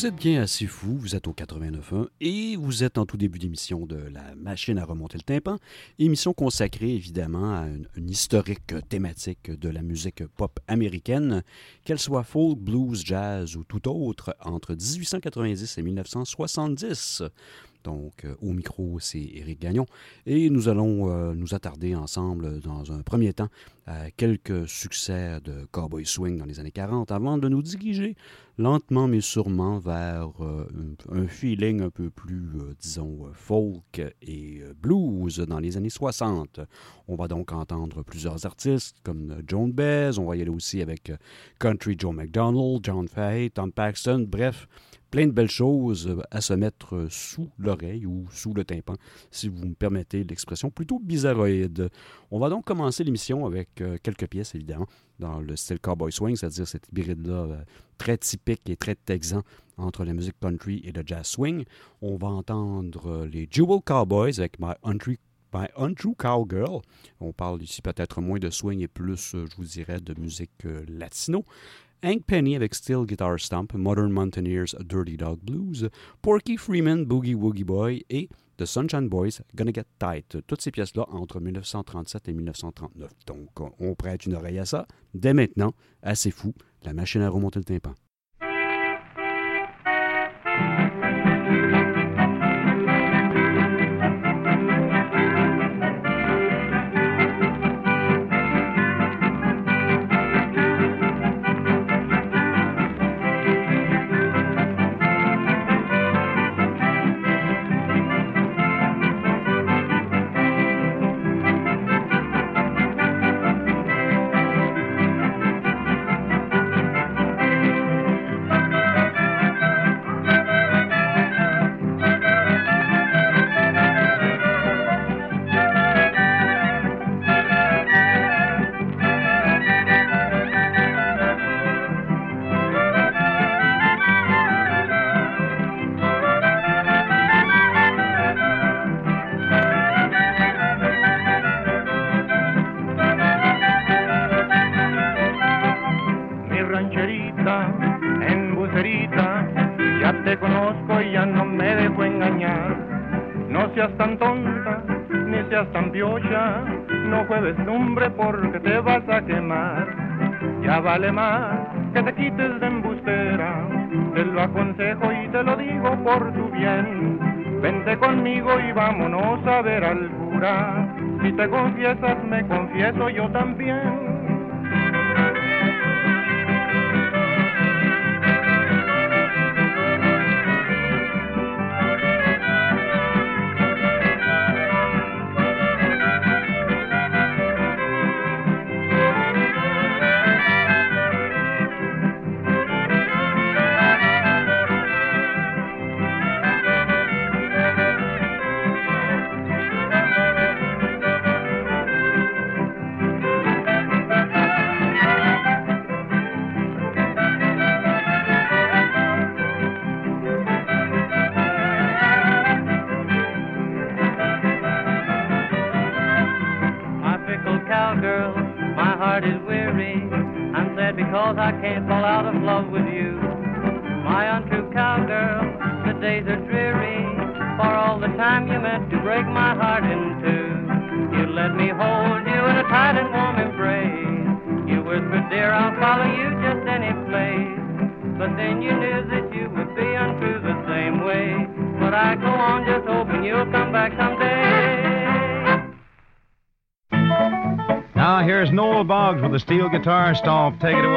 Vous êtes bien assez fou, vous êtes au 89.1 et vous êtes en tout début d'émission de la machine à remonter le tympan, émission consacrée évidemment à une, historique thématique de la musique pop américaine, qu'elle soit folk, blues, jazz ou tout autre, entre 1890 et 1970. Donc, euh, au micro, c'est Éric Gagnon. Et nous allons euh, nous attarder ensemble, dans un premier temps, à quelques succès de Cowboy Swing dans les années 40, avant de nous diriger lentement mais sûrement vers euh, un, feeling un peu plus, disons, folk et blues dans les années 60. On va donc entendre plusieurs artistes comme Joan Baez, on va y aller aussi avec Country Joe McDonald, John Fahey, Tom Paxton, bref plein de belles choses euh, à se mettre euh, sous l'oreille ou sous le tympan, si vous me permettez l'expression plutôt bizarroïde. On va donc commencer l'émission avec euh, quelques pièces, évidemment, dans le style cowboy swing, c'est-à-dire cette hybride-là très typique et très texan entre la musique country et le jazz swing. On va entendre les Jewel Cowboys avec My Untrue, My Untrue Cowgirl. On parle ici peut-être moins de swing et plus, je vous dirais, de musique latino. Hank Penny avec Steel Guitar Stomp, Modern Mountaineers Dirty Dog Blues, Porky Freeman Boogie Woogie Boy et The Sunshine Boys Gonna Get Tight. Toutes ces pièces-là entre 1937 et 1939. Donc, on prête une oreille à ça. Dès maintenant, assez fou, la machine à remonter le tympan. Que te quites de embustera. Te lo aconsejo y te lo digo por tu bien. Vente conmigo y vámonos a ver al cura. Si te confiesas, me confieso yo también. The steel guitar stomp. Take it away,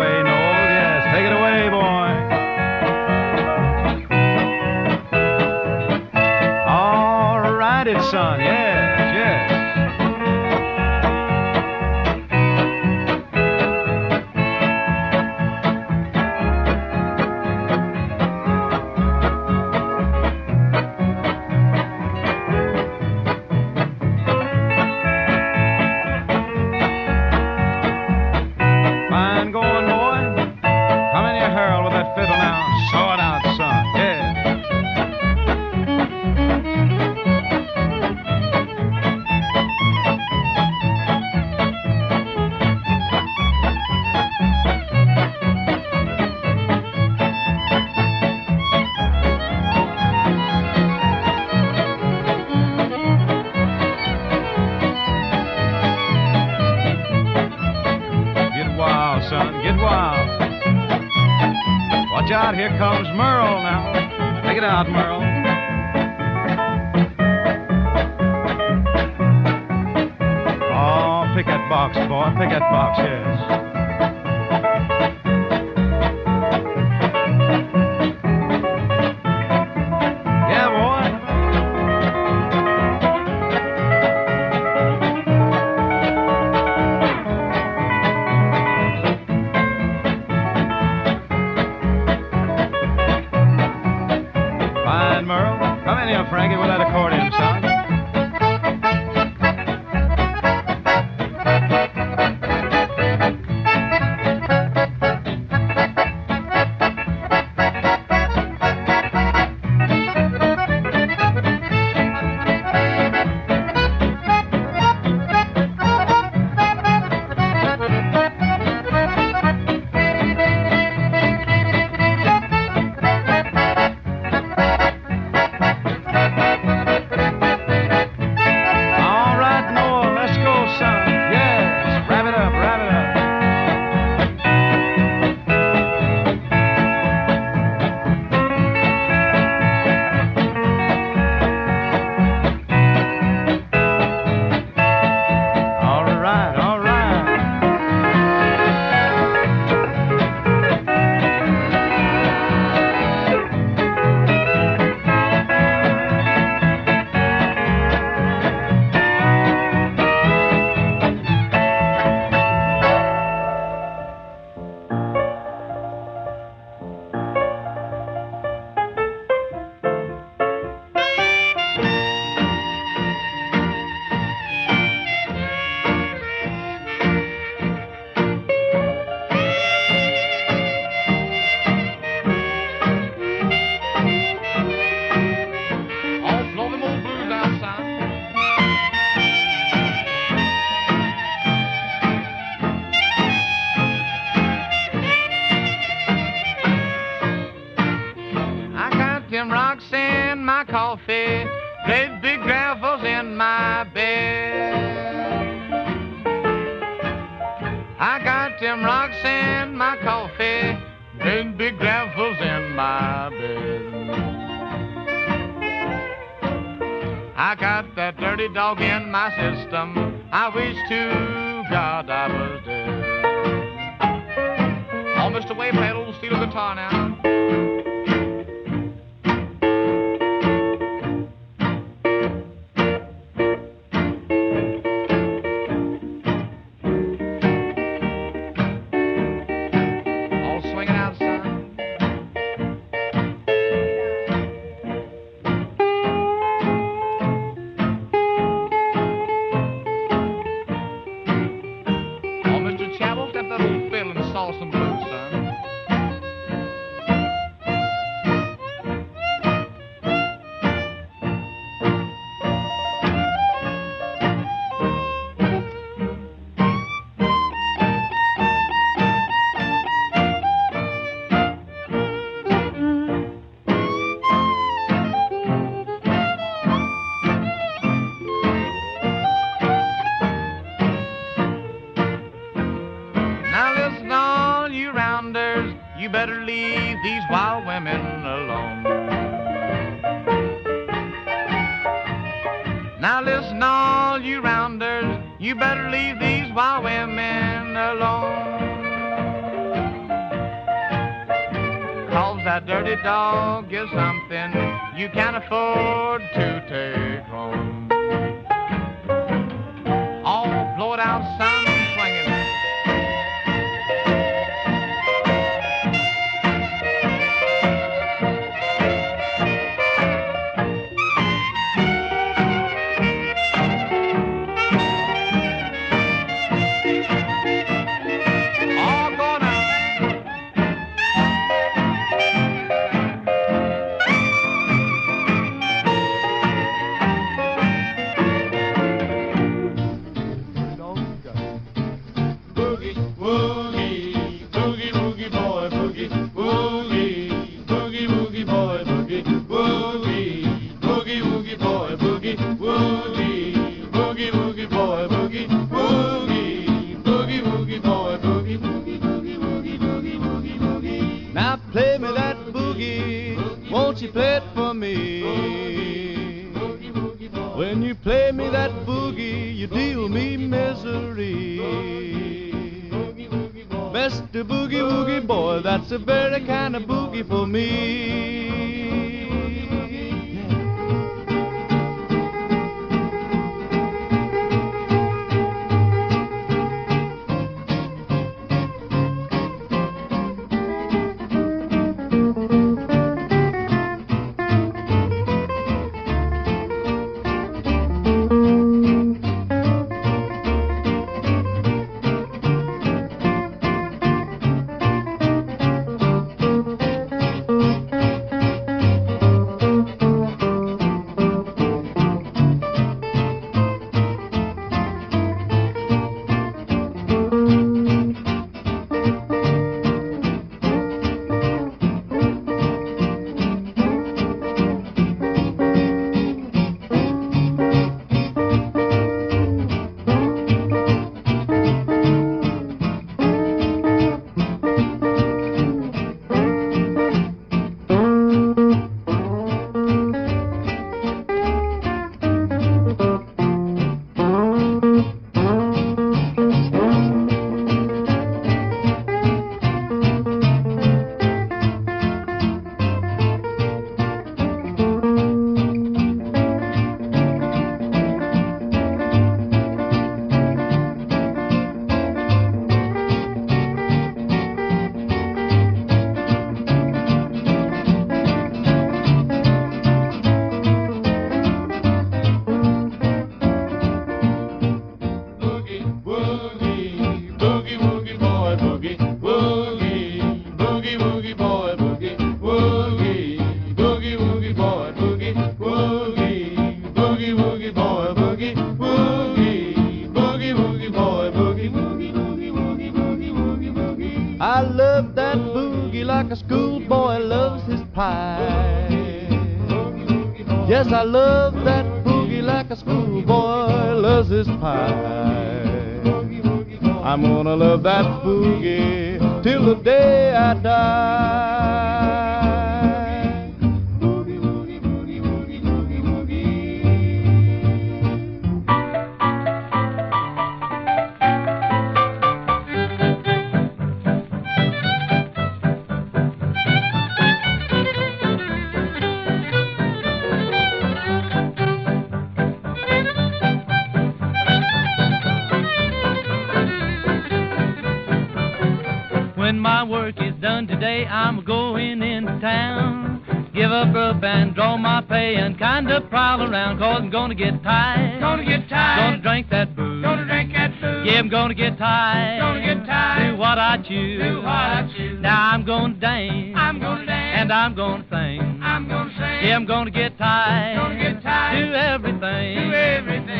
tired. Gonna get tired. Gonna drink that booze. Gonna drink that booze. Yeah, I'm gonna get tired. Gonna get tired. Do what I choose. Do what I choose. Now I'm gonna dance. I'm gonna dance. And I'm gonna sing. I'm gonna sing. Yeah, I'm gonna get tired. Gonna get tired. Do everything. Do everything.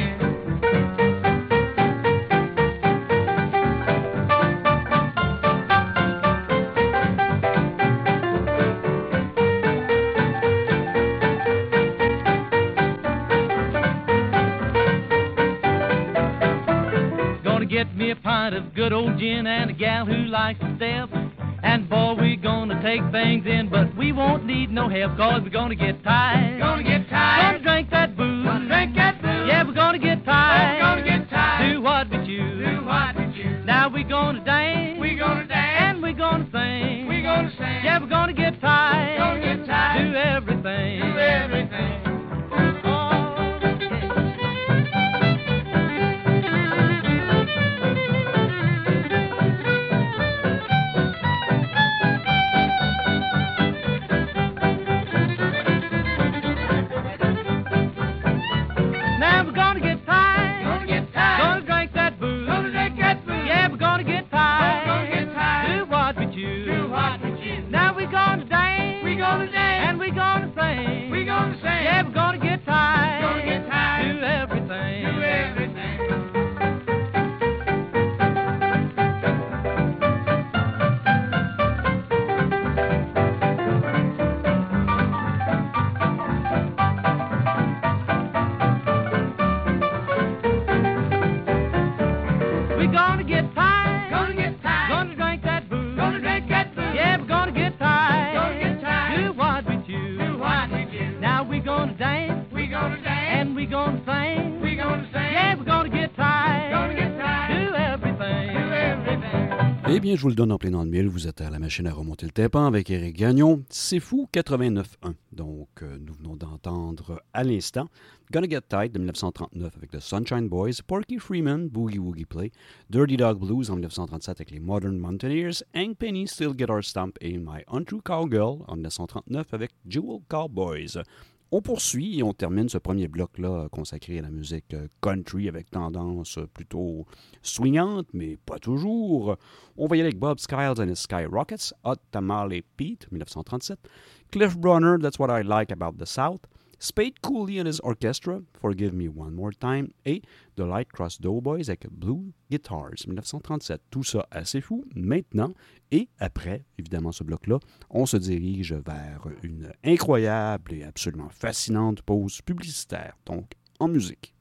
shot of good old gin and a gal who likes to step. And boy, we're gonna take things in, but we won't need no help, cause we're gonna get tired. Gonna get tired. Gonna drink that booze. Gonna drink that booze. Yeah, we're gonna get tired. We're gonna get tired. Do what we choose. Do what we choose. Now we're gonna dance. We're gonna dance. And we're gonna sing. We're gonna sing. Yeah, we're gonna get tired. Vous le donne en plein dans le mille. Vous êtes à la machine à remonter le tympan avec Eric Gagnon. C'est fou, 89.1. Donc, euh, nous venons d'entendre à l'instant Gonna Get Tight de 1939 avec The Sunshine Boys, Porky Freeman, Boogie Woogie Play, Dirty Dog Blues en 1937 avec les Modern Mountaineers, Hank Penny, Still Get Our Stamp et My Untrue Cowgirl en 1939 avec Jewel Cowboys. On poursuit et on termine ce premier bloc-là consacré à la musique euh, country avec tendance plutôt swingante, mais pas toujours. On va y aller avec Bob Skiles and his Sky Rockets, Hot Tamale Pete, 1937, Cliff Bronner, That's What I Like About the South, Spade Cooley and his Orchestra, Forgive Me One More Time, et The Light Cross Doughboys avec Blue Guitars, 1937. Tout ça assez fou. Maintenant, et après, évidemment, ce bloc-là, on se dirige vers une incroyable et absolument fascinante pause publicitaire, donc en musique.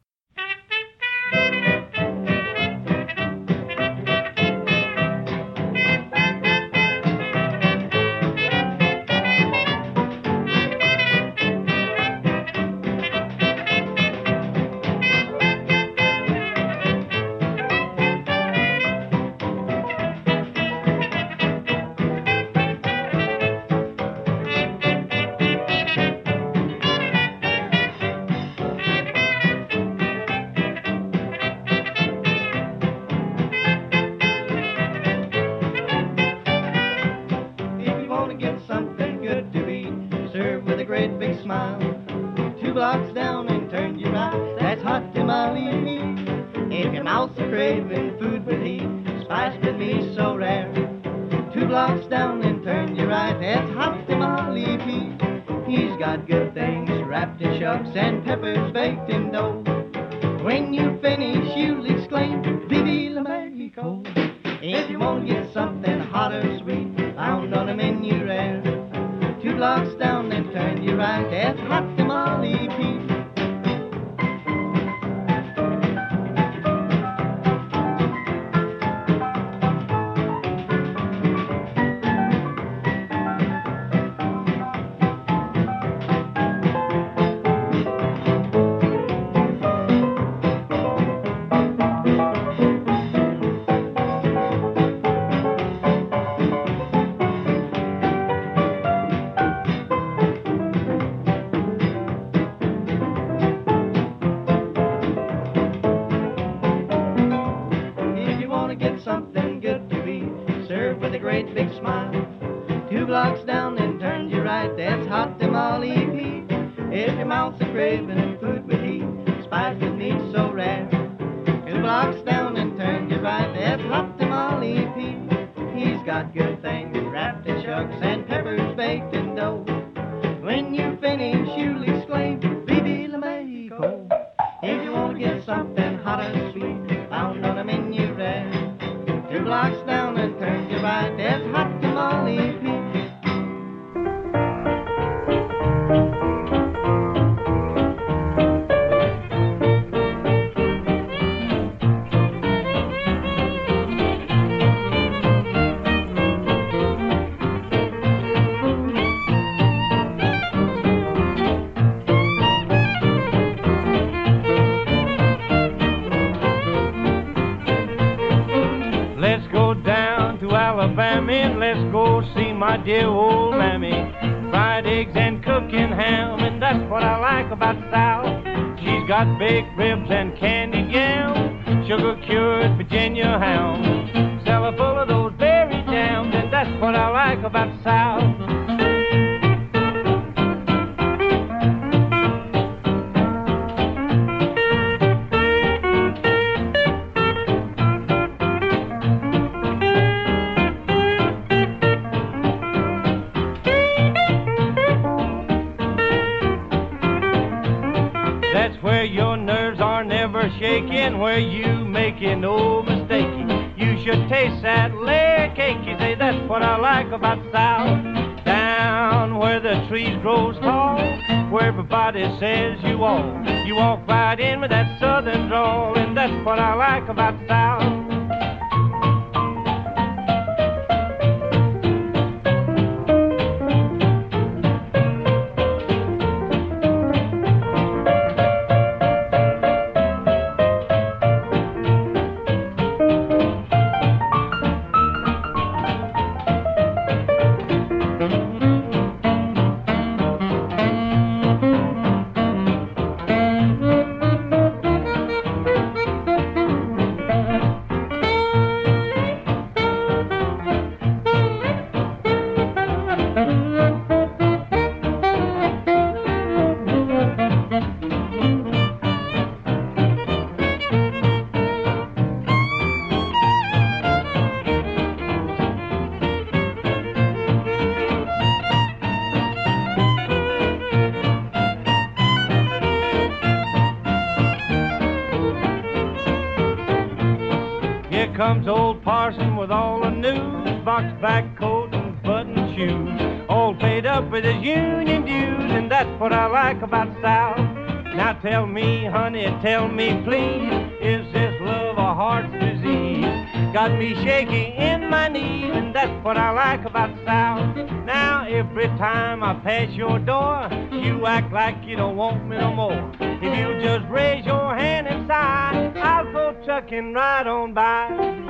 Honey, tell me, please, is this love a heart disease? Got me shaky in my knees, and that's what I like about South. Now every time I pass your door, you act like you don't want me no more. If you'll just raise your hand and sigh, I'll go trucking right on by.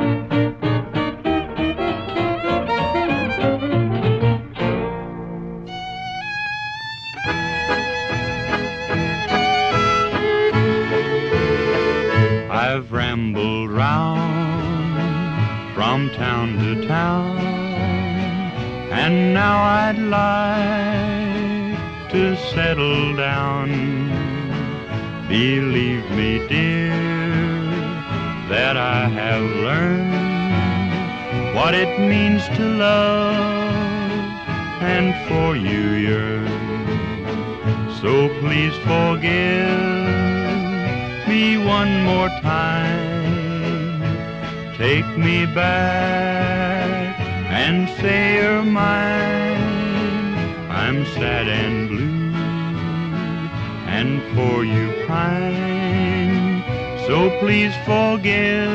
Town to town, and now I'd like to settle down. Believe me, dear, that I have learned what it means to love and for you yearn. So please forgive me one more time. Take me back and say you're mine. I'm sad and blue and for you pine. So please forgive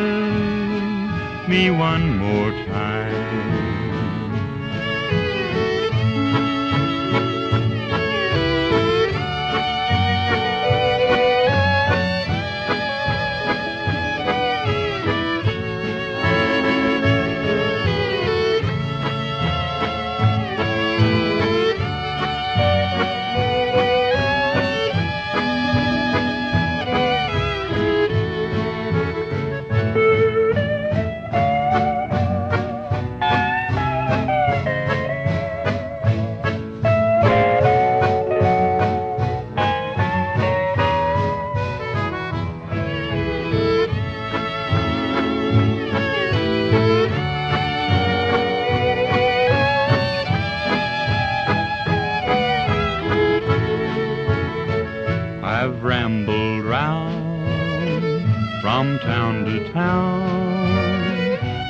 me one more time. Town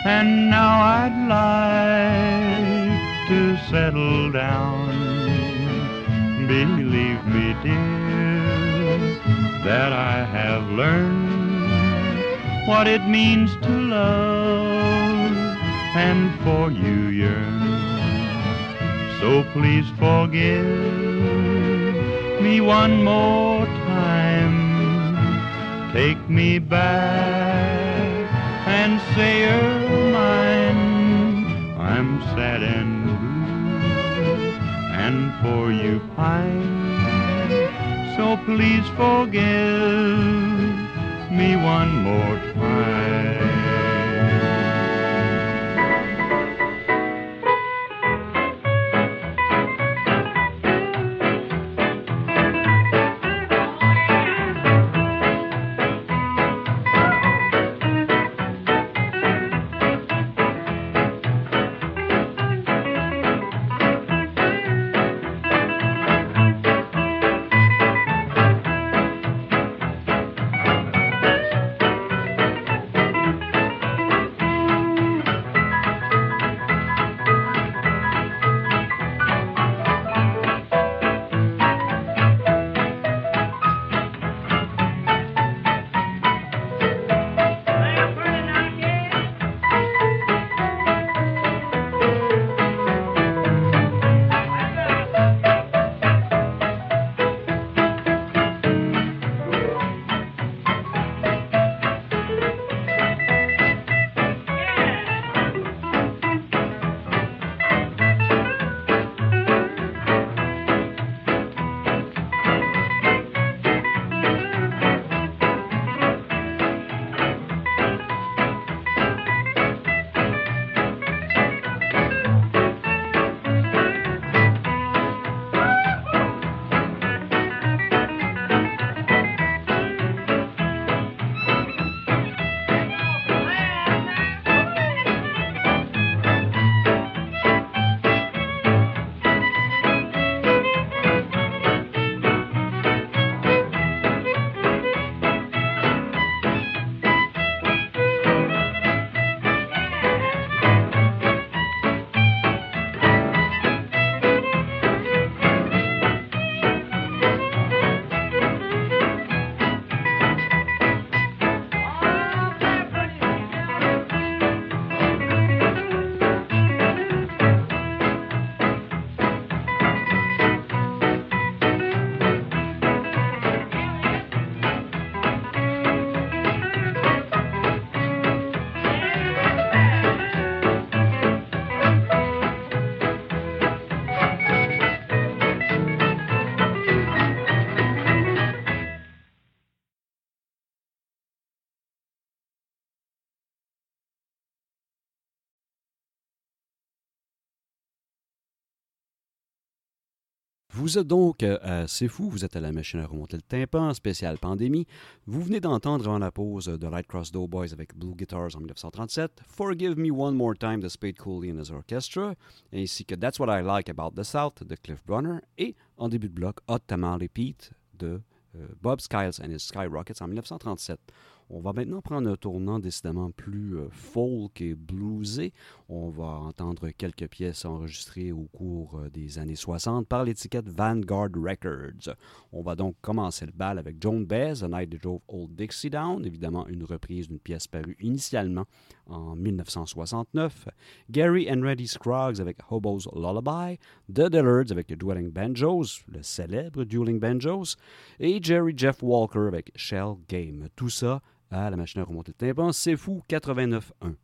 and now I'd like to settle down. Believe me, dear, that I have learned what it means to love and for you yearn. So please forgive me one more time. Take me back and say you're mine. I'm sad and blue and for you pine. So please forgive me one more time. Vous êtes donc euh, C'est Fou, vous êtes à la machine à remonter le tympan, spécial pandémie. Vous venez d'entendre avant la pause de Light Cross Doughboys avec Blue Guitars en 1937, Forgive Me One More Time de Spade Cooley and His Orchestra, ainsi que That's What I Like About the South de Cliff Brunner, et en début de bloc, Hot Tamale Pete de euh, Bob Skiles and His Skyrockets en 1937. On va maintenant prendre un tournant décidément plus euh, folk et bluesé. On va entendre quelques pièces enregistrées au cours euh, des années 60 par l'étiquette Vanguard Records. On va donc commencer le bal avec Joan Baez, The Night They Drove Old Dixie Down, évidemment une reprise d'une pièce parue initialement en 1969. Gary and Reddy Scruggs avec Hobo's Lullaby, The Dillards avec Dueling Banjos, le célèbre Dueling Banjos, et Jerry Jeff Walker avec Shell Game. Tout ça à la machine à remonter le tympan. C'est fou, 89.1.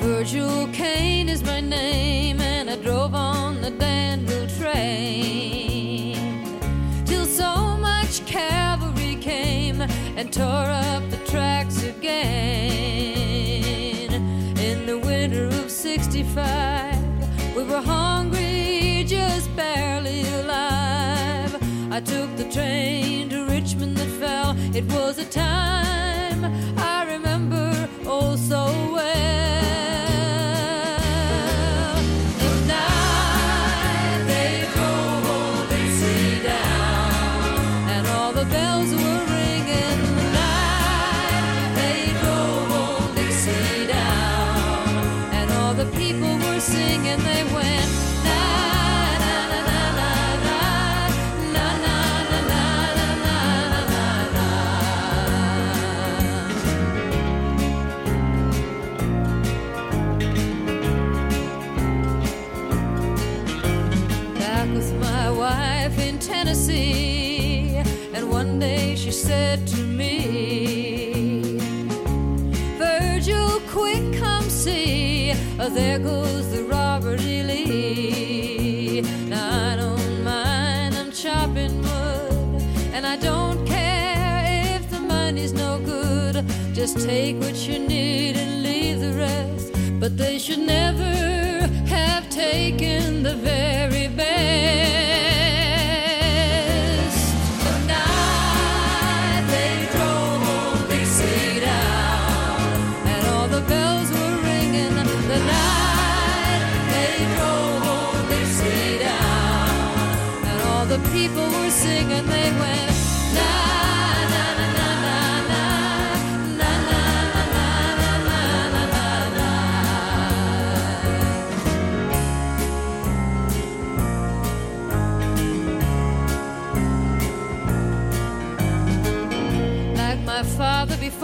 Virgil Kane is my name, and I drove on the Danville train till so much cavalry came and tore up the tracks again. In the winter of 65, we were hungry, just barely alive. I took the train to Richmond that fell. It was a time I remember oh so well. Said to me, Virgil, quick, come see. Oh, there goes the Robert E. Lee. Now I don't mind, I'm chopping wood. And I don't care if the money's no good. Just take what you need and leave the rest. But they should never have taken the very best.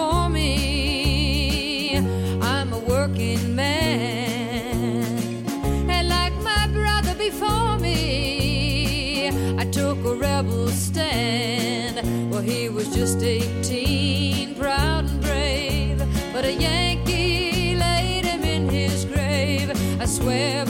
Before me. I'm a working man, and like my brother before me, I took a rebel stand. Well, he was just 18, proud and brave, but a Yankee laid him in his grave. I swear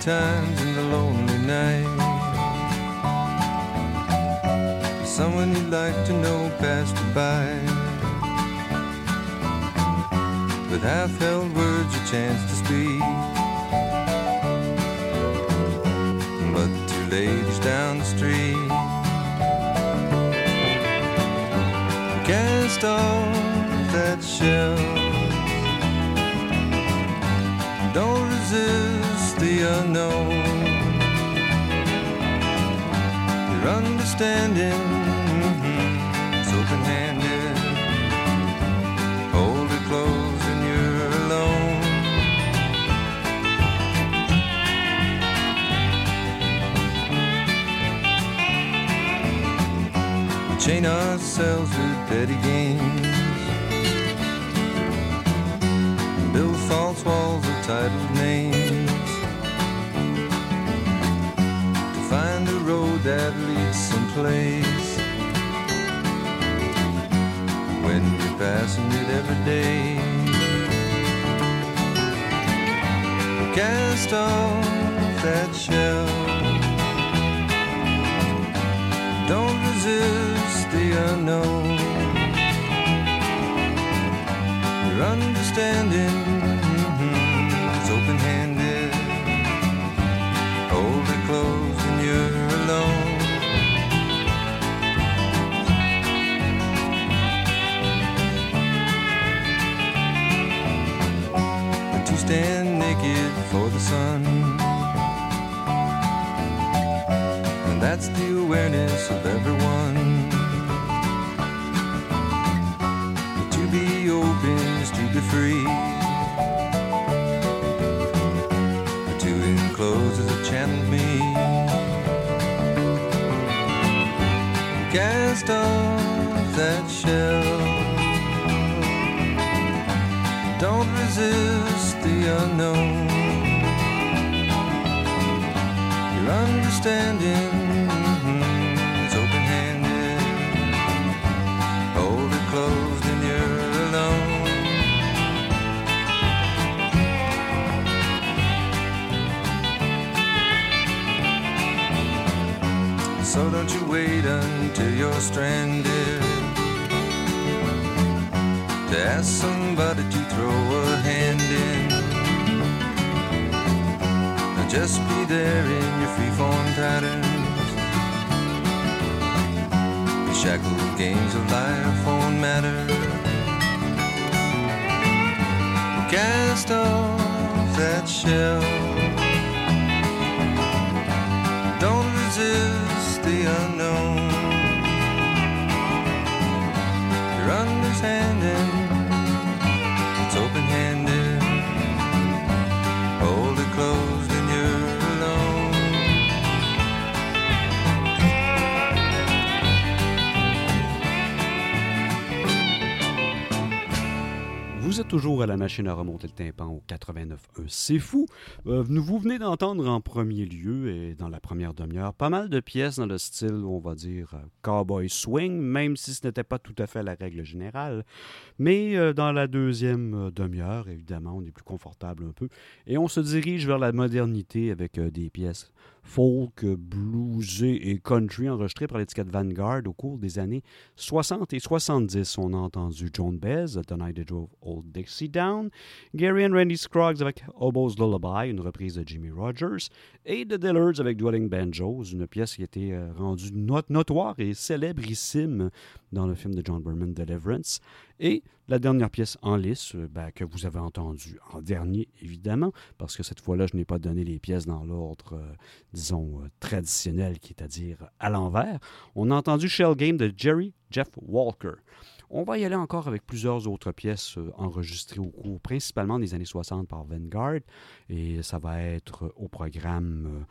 times in the lonely night. Someone you'd like to know passed by. With half-held words a chance to speak. But two ladies down the street Cast off that shell. Don't resist unknown. Your understanding mm-hmm, is open handed. Hold it close and you're alone. We chain ourselves with petty games. build false walls of titled names that leads someplace. When you're passing it every day. Cast off that shell. Don't resist the unknown. Your understanding that's the awareness of everyone. To be open is to be free. To enclose is a channeled me. Cast off that shell. Don't resist the unknown. Your understanding So don't you wait until you're stranded to ask somebody to throw a hand in. Now just be there in your freeform patterns. The shackled games of life won't matter. Cast off that shell. Don't resist the unknown. You're understanding. It's open handed. Hold it closed and you're alone. Vous êtes toujours à la machine à remonter le au 89.1. C'est fou. Euh, vous venez d'entendre en premier lieu et dans la première demi-heure pas mal de pièces dans le style, on va dire, euh, cowboy swing, même si ce n'était pas tout à fait la règle générale. Mais euh, dans la deuxième demi-heure, évidemment, on est plus confortable un peu et on se dirige vers la modernité avec des pièces folk, euh, bluesées et country enregistrées par l'étiquette Vanguard au cours des années 60 et 70. On a entendu Joan Baez, The Night They Drove Old Dixie Down, Gary and Randy Scruggs avec Hobo's Lullaby, une reprise de Jimmy Rogers, et The Dillards avec Dwelling Banjos, une pièce qui a été euh, rendue not- notoire et célébrissime dans le film de John Berman, Deliverance. Et la dernière pièce en lice, euh, ben, que vous avez entendue en dernier, évidemment, parce que cette fois-là, je n'ai pas donné les pièces dans l'ordre, euh, disons, euh, traditionnel, qui est à dire à l'envers. On a entendu Shell Game de Jerry Jeff Walker. On va y aller encore avec plusieurs autres pièces enregistrées au cours, principalement des années 60 par Vanguard. Et ça va être au programme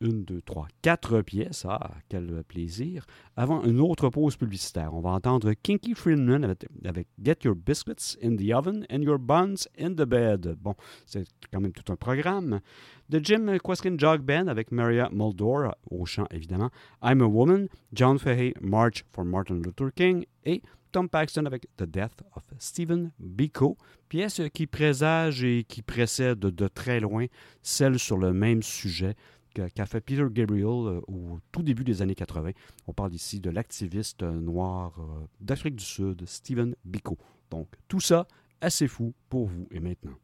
une, deux, trois, quatre pièces. Ah, quel plaisir. Avant une autre pause publicitaire, on va entendre Kinky Friedman avec, Get Your Biscuits in the Oven and Your Buns in the Bed. Bon, c'est quand même tout un programme. De Jim Quaskin Jog Band avec Maria Muldor au chant, évidemment. I'm a Woman, John Fahey, March for Martin Luther King et Tom Paxton avec The Death of Stephen Biko, pièce qui présage et qui précède de très loin celle sur le même sujet qu'a fait Peter Gabriel euh, au tout début des années 80. On parle ici de l'activiste euh, noir euh, d'Afrique du Sud, Stephen Biko. Donc, tout ça, assez fou pour vous et maintenant.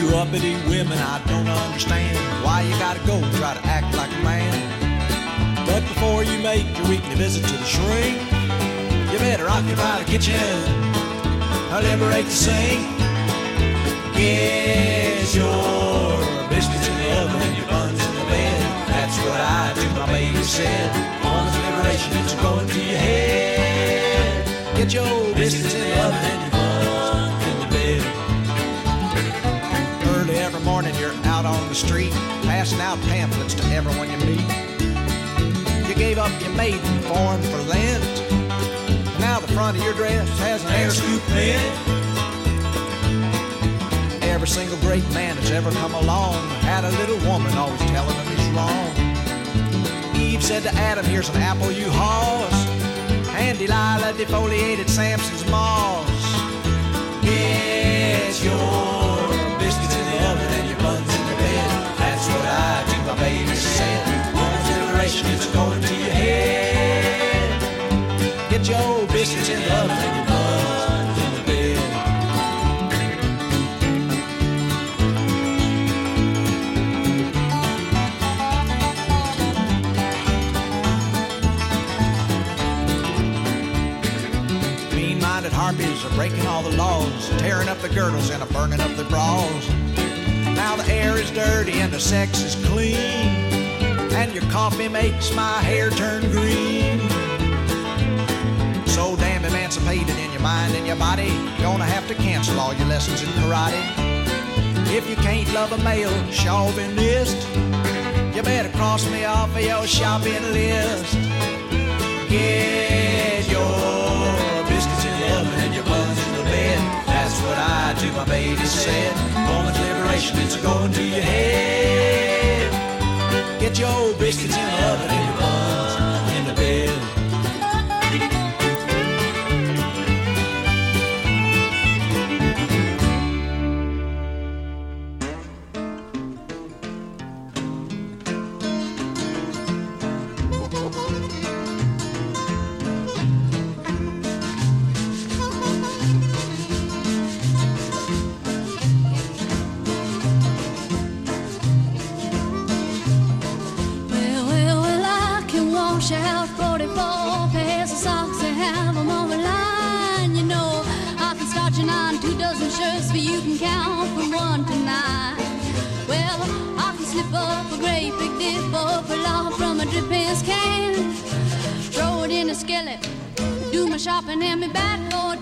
You uppity women, I don't understand why you gotta go try to act like a man. But before you make your weekly visit to the shrink, you better occupy the kitchen, liberate the sink. Get your biscuits in the oven and your buns in the bed. That's what I do, my baby said. Woman's liberation, it's going to your head. Get your biscuits in the oven and your buns in the bed. Early every morning you're out on the street, passing out pamphlets to everyone you meet. You gave up your maiden form for Lent. Front of your dress has an air scoop pin. Every single great man that's ever come along had a little woman always telling him he's wrong. Eve said to Adam, here's an apple you hoss. And Delilah defoliated Samson's moss. Get your biscuits in the oven and your buns in the bed. That's what I do, my baby Mean-minded breaking all the laws, tearing up the girdles and a burning up the bras. Now the air is dirty and the sex is clean, and your coffee makes my hair turn green. So damn emancipated in your mind and your body, gonna have to cancel all your lessons in karate. If you can't love a male chauvinist, you better cross me off of your shopping list. Stephen to my baby said, woman's liberation, it's going to your head. Get your biscuits and love it in a great big dip of pilau from a dripping can. Throw it in a skillet, do my shopping and me back, Lord,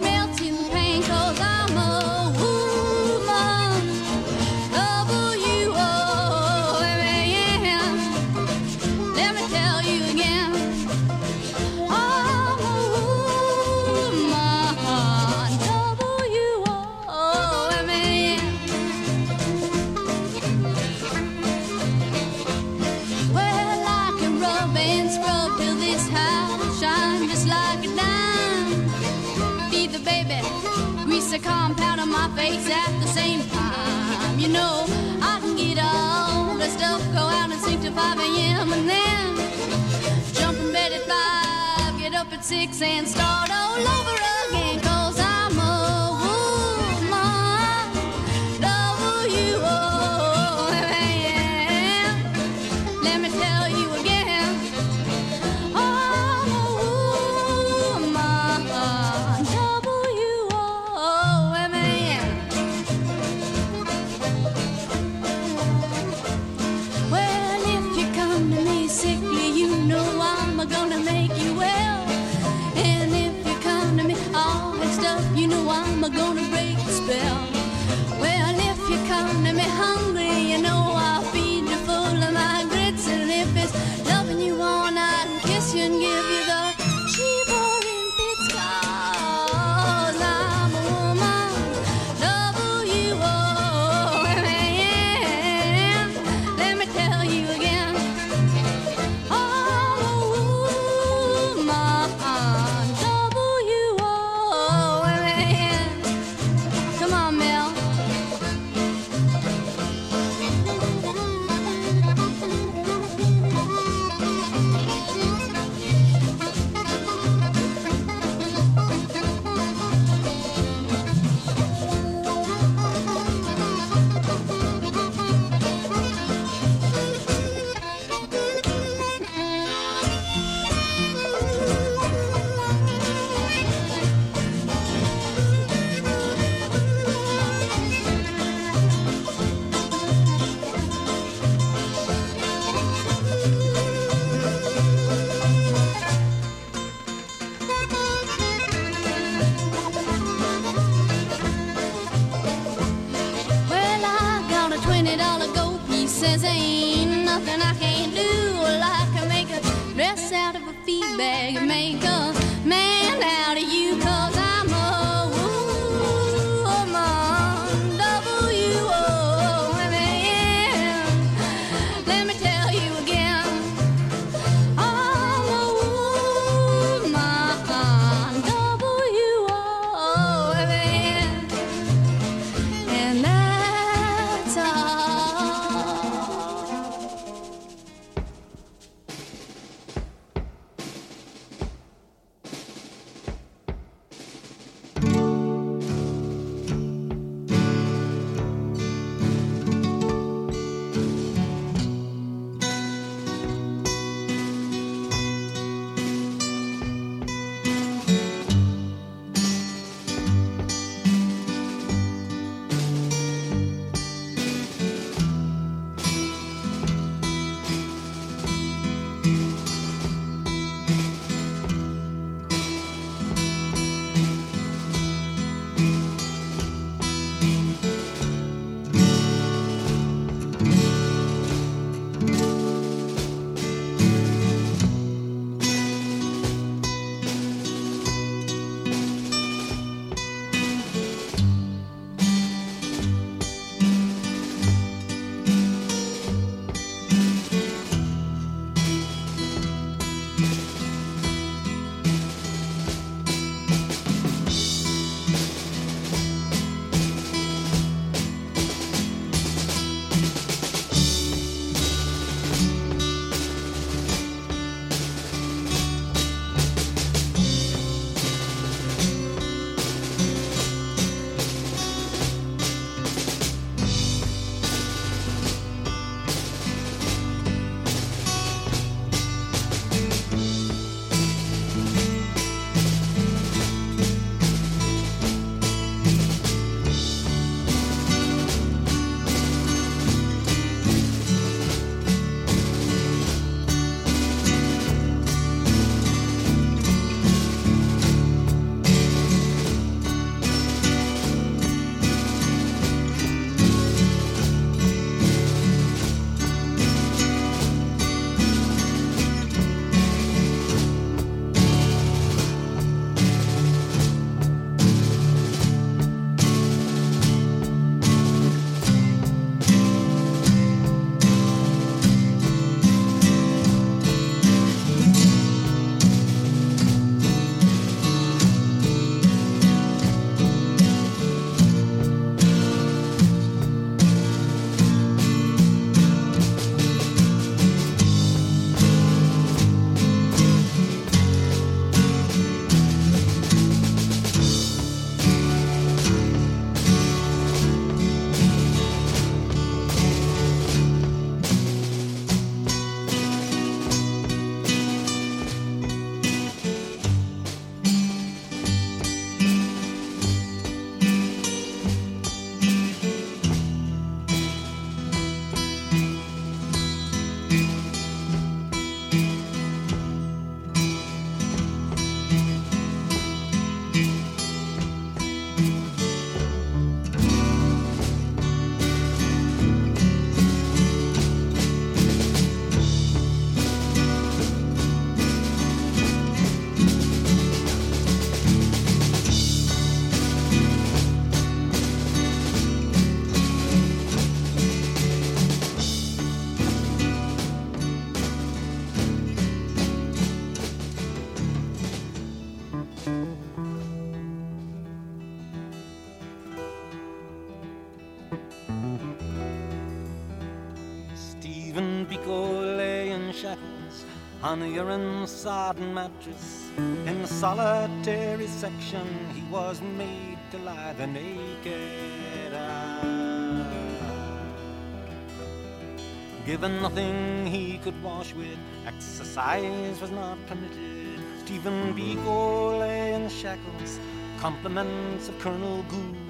face at the same time. You know, I can get all the stuff, go out and sing till 5 a.m. and then jump in bed at 5, get up at 6 and start all over on a urine-sodden mattress. In the solitary section, he was made to lie the naked eye. Given nothing he could wash with, exercise was not permitted. Stephen Biko lay in shackles, compliments of Colonel Goosen.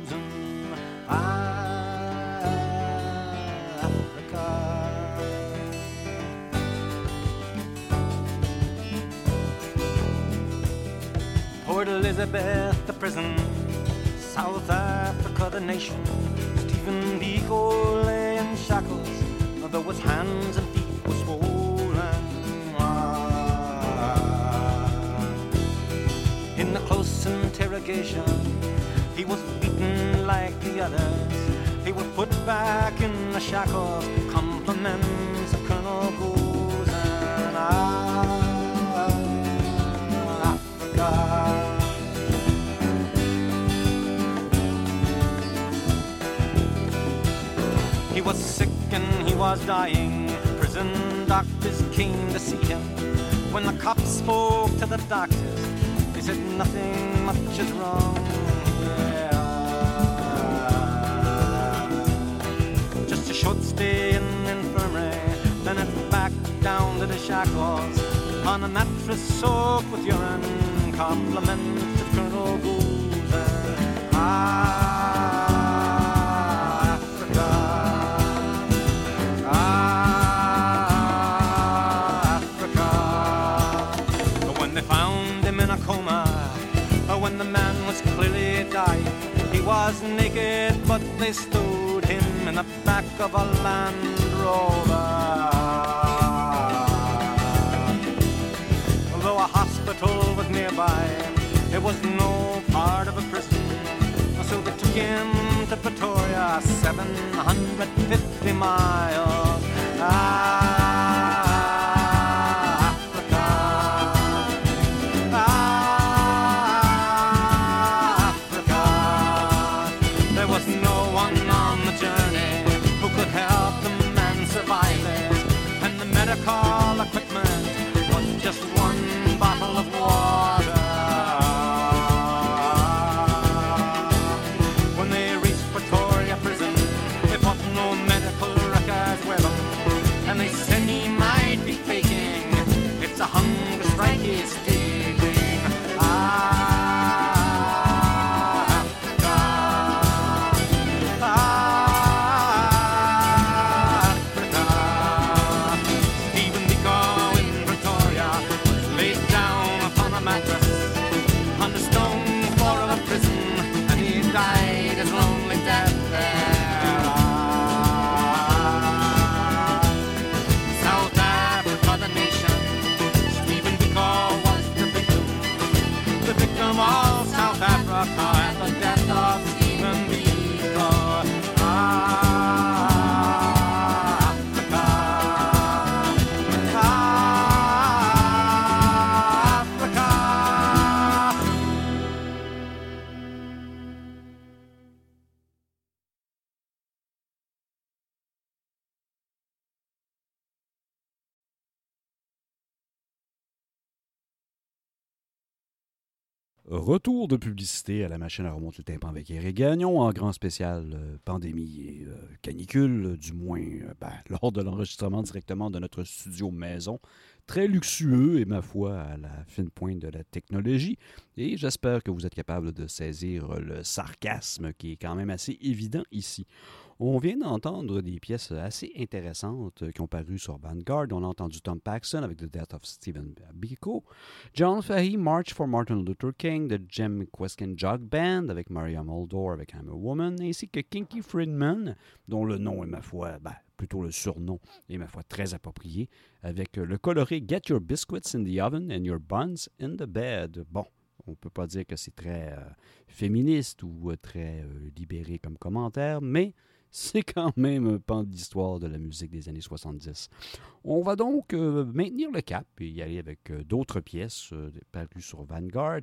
Nation. Stephen Biko lay in shackles, though his hands and feet were swollen. Ah. In the close interrogation, he was beaten like the others. He was put back in the shackles. Compliments was dying. Prison doctors came to see him. When the cops spoke to the doctors, they said nothing much is wrong. here. Just a short stay in the infirmary, then it's back down to the shackles. On a mattress soaked with urine, compliments Colonel Gould. Africa. Ah. They stowed him in the back of a Land Rover. Although a hospital was nearby, it was no part of a prison. So they took him to Pretoria, 750 miles. Retour de publicité à la machine à remonter le tympan avec Eric Gagnon en grand spécial euh, pandémie et euh, canicule, euh, du moins ben, lors de l'enregistrement directement de notre studio maison. Très luxueux et ma foi à la fine pointe de la technologie. Et j'espère que vous êtes capable de saisir le sarcasme qui est quand même assez évident ici. On vient d'entendre des pièces assez intéressantes qui ont paru sur Vanguard. On a entendu Tom Paxson avec The Death of Stephen Biko, John Fahey, March for Martin Luther King, The Jim Queskin Jog Band avec Maria Muldaur avec I'm a Woman, ainsi que Kinky Friedman, dont le nom est ma foi, ben, plutôt le surnom est ma foi très approprié, avec le coloré Get Your Biscuits in the Oven and Your Buns in the Bed. Bon, on ne peut pas dire que c'est très euh, féministe ou euh, très euh, libéré comme commentaire, mais c'est quand même un pan d'histoire de la musique des années 70. On va donc euh, maintenir le cap et y aller avec euh, d'autres pièces euh, parues sur Vanguard.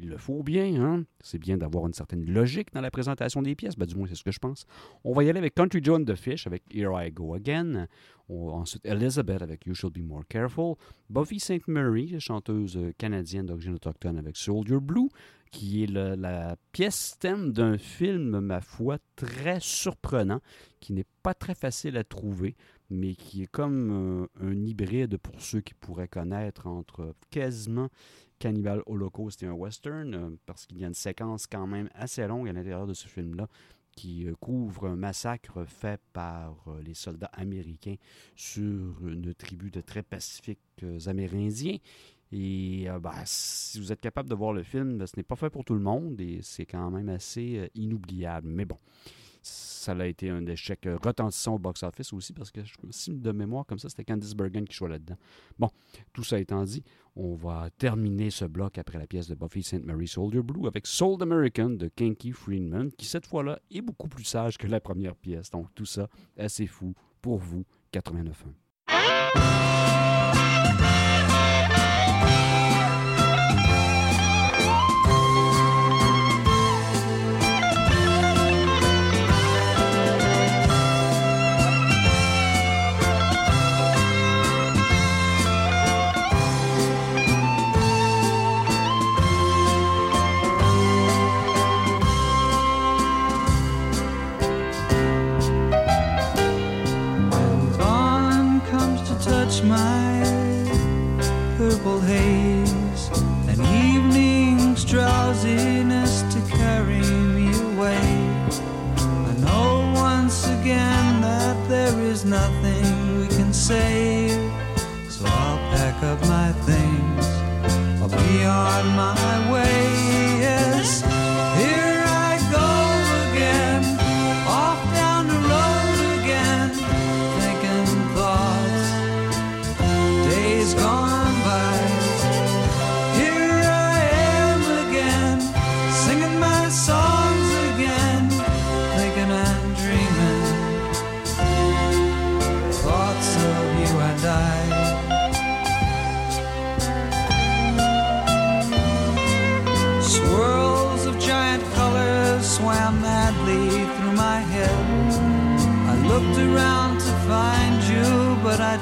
Il le faut bien. Hein? C'est bien d'avoir une certaine logique dans la présentation des pièces. Ben, du moins, c'est ce que je pense. On va y aller avec Country Joe and the Fish, avec Here I Go Again. Ensuite, Elizabeth avec You Should Be More Careful. Buffy St. Mary, chanteuse euh, canadienne d'origine autochtone avec Soldier Blue, qui est la pièce thème d'un film, ma foi, très surprenant, qui n'est pas très facile à trouver, mais qui est comme euh, un hybride pour ceux qui pourraient connaître entre quasiment Cannibal Holocaust et un western, euh, parce qu'il y a une séquence quand même assez longue à l'intérieur de ce film-là qui euh, couvre un massacre fait par euh, les soldats américains sur une tribu de très pacifiques Amérindiens. Et ben, si vous êtes capable de voir le film, ben, ce n'est pas fait pour tout le monde et c'est quand même assez inoubliable. Mais bon, ça a été un échec euh, retentissant au box-office aussi parce que si de mémoire comme ça, c'était Candice Bergen qui jouait là-dedans. Bon, tout ça étant dit, on va terminer ce bloc après la pièce de Buffy St. Mary Soldier Blue avec Soul American de Kinky Friedman, qui cette fois-là est beaucoup plus sage que la première pièce. Donc tout ça, assez fou pour vous, 89.1.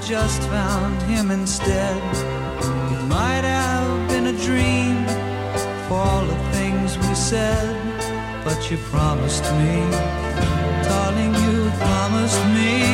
just found him instead. It might have been a dream for all the things we said, but you promised me, darling, you promised me.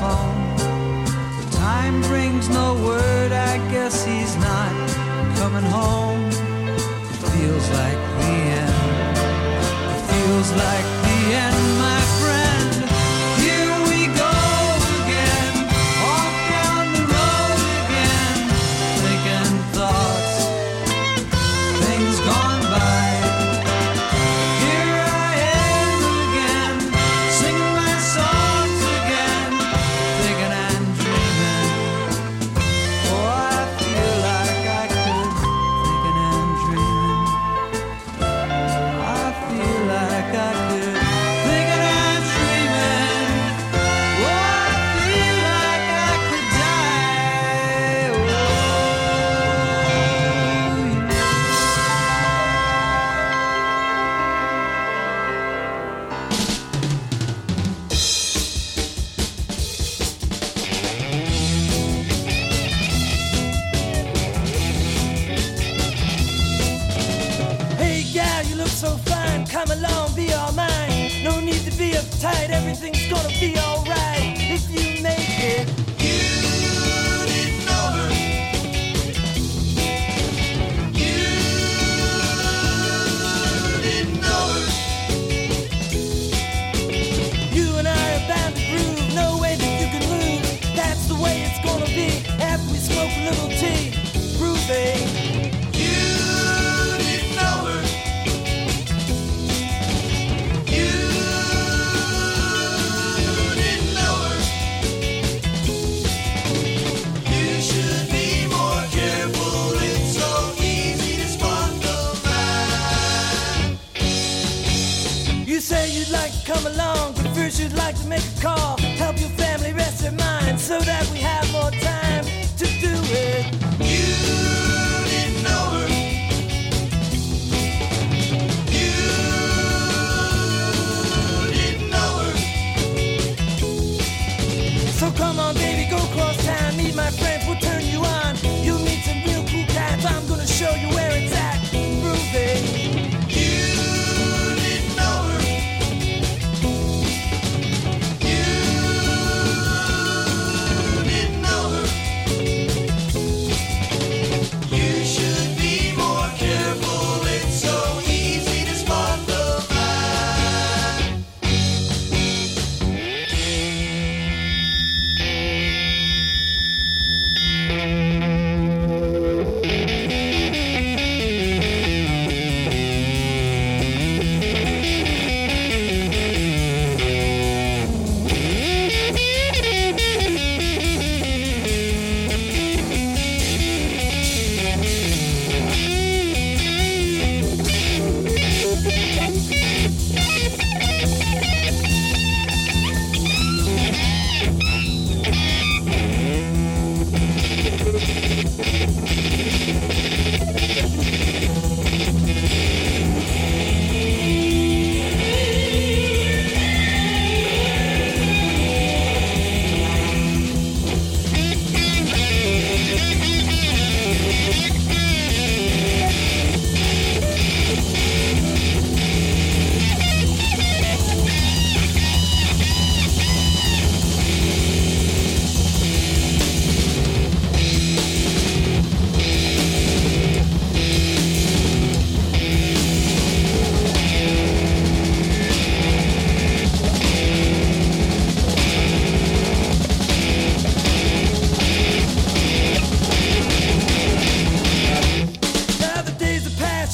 Telephone. The time brings no word, I guess he's not coming home. It feels like the end. It feels like the end,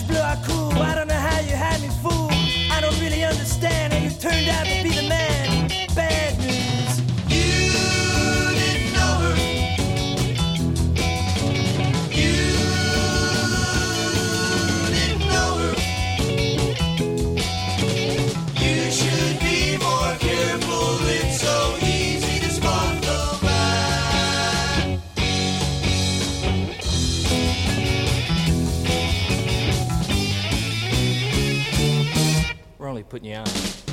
passed, you putting you on.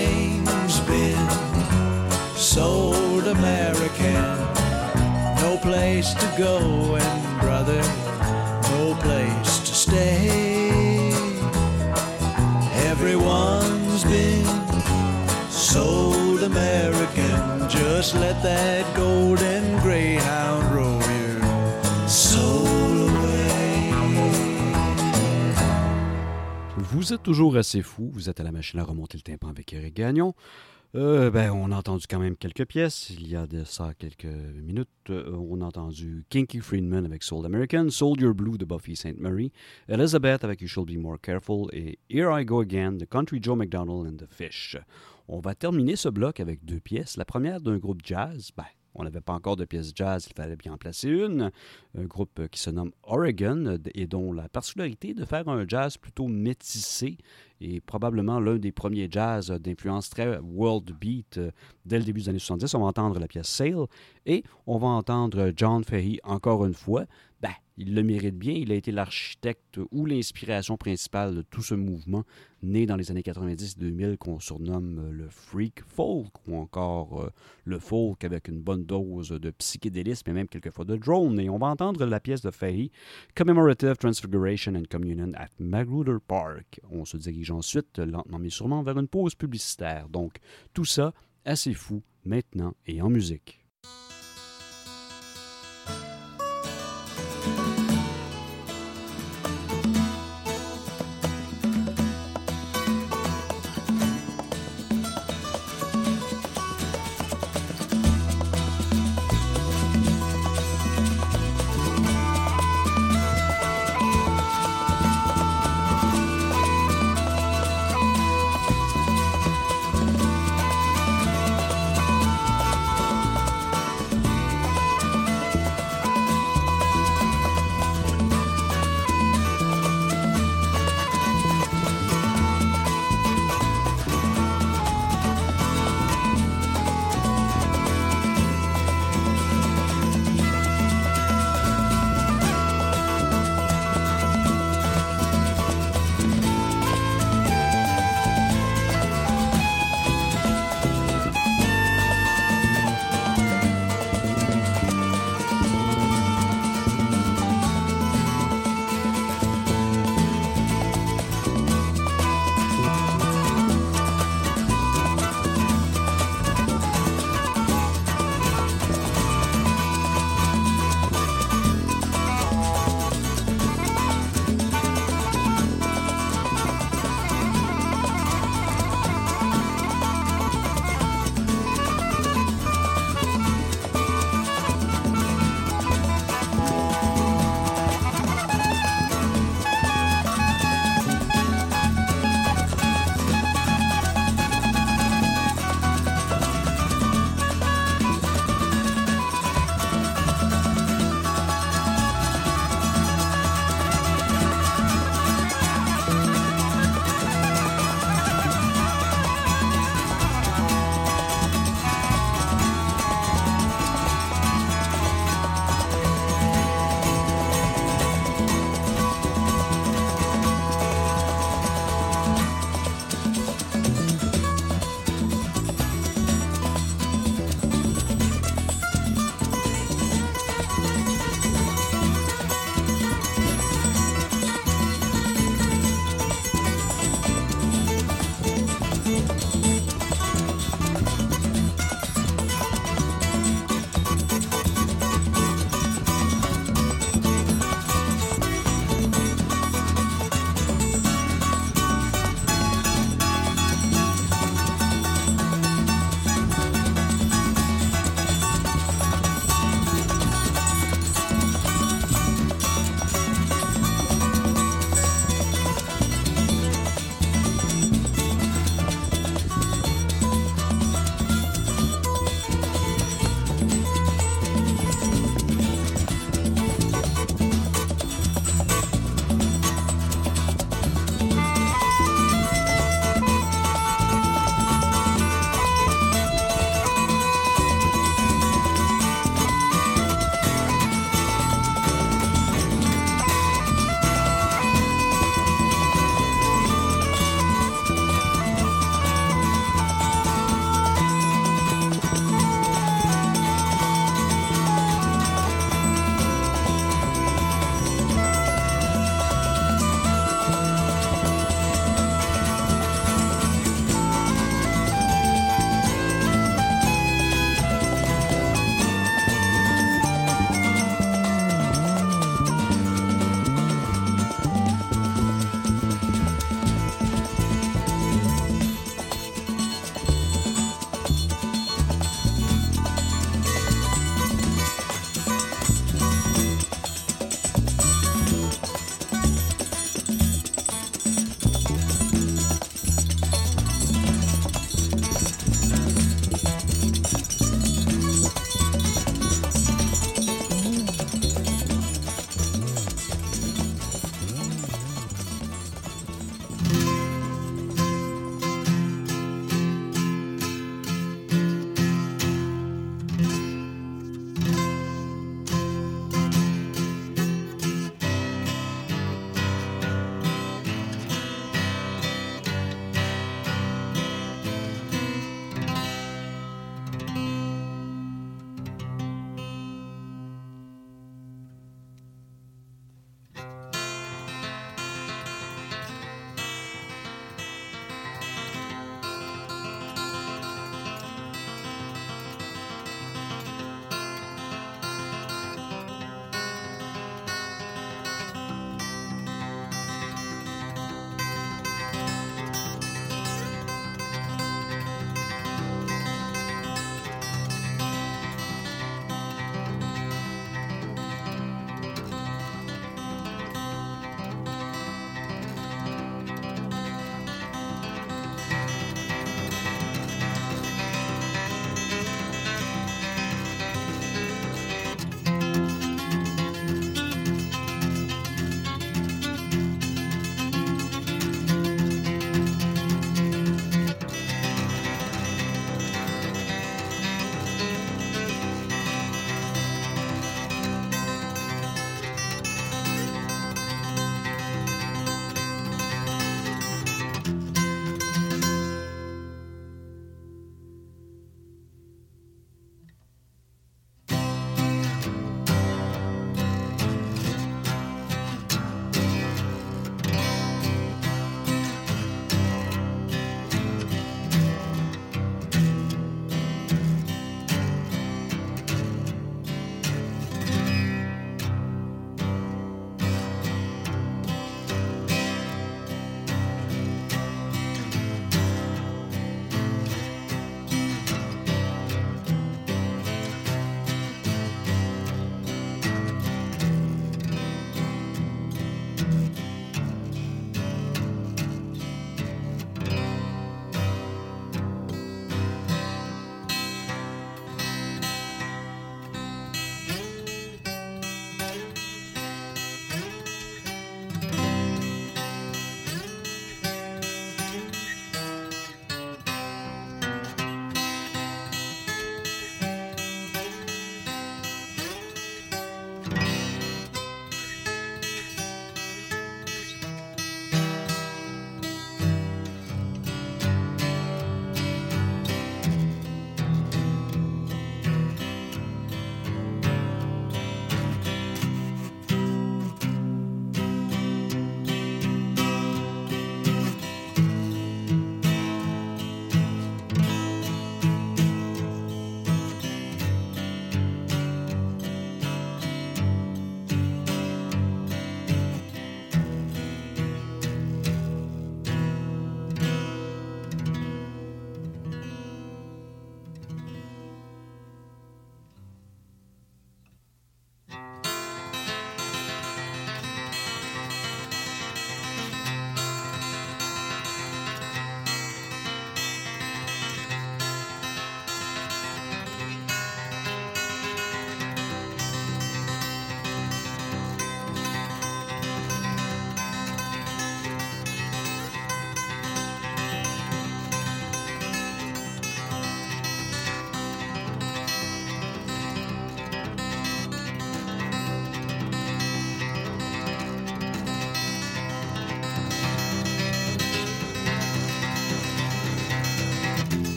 Everything's been sold American. No place to go, and brother, no place to stay. Everyone's been sold American. Just let that golden Vous êtes toujours assez fou. Vous êtes à la machine à remonter le tympan avec Eric Gagnon. Euh, ben, on a entendu quand même quelques pièces. Il y a de ça quelques minutes. Euh, on a entendu Kinky Friedman avec Soul American, Soldier Blue de Buffy St. Mary, Elizabeth avec You Should Be More Careful et Here I Go Again de Country Joe McDonald and the Fish. On va terminer ce bloc avec deux pièces. La première d'un groupe jazz. Ben, on n'avait pas encore de pièce jazz, il fallait bien en placer une. Un groupe qui se nomme Oregon et dont la particularité de faire un jazz plutôt métissé et probablement l'un des premiers jazz d'influence très world beat euh, dès le début des années 70. On va entendre la pièce Sail et on va entendre John Fahey encore une fois. Il le mérite bien. Il a été l'architecte ou l'inspiration principale de tout ce mouvement né dans les années 90-2000 qu'on surnomme euh, le freak folk ou encore euh, le folk avec une bonne dose de psychédélisme et même quelquefois de drone. Et on va entendre la pièce de Fahey, Commemorative Transfiguration and Communion at Magruder Park. On se dirige ensuite, lentement mais sûrement, vers une pause publicitaire. Donc, tout ça, assez fou, maintenant et en musique.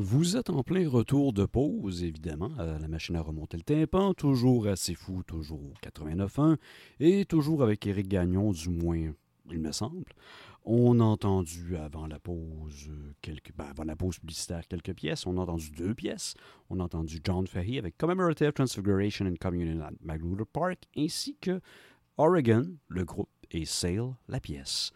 Vous êtes en plein retour de pause, évidemment, à la machine à remonter le tympan, toujours assez fou, toujours au 89.1, et toujours avec Éric Gagnon, du moins, il me semble. On a entendu avant la pause quelques, ben, avant la pause publicitaire quelques pièces. On a entendu deux pièces. On a entendu John Fahey avec Commemorative Transfiguration and Communion at Magruder Park, ainsi que Oregon, le groupe, et Sail, la pièce.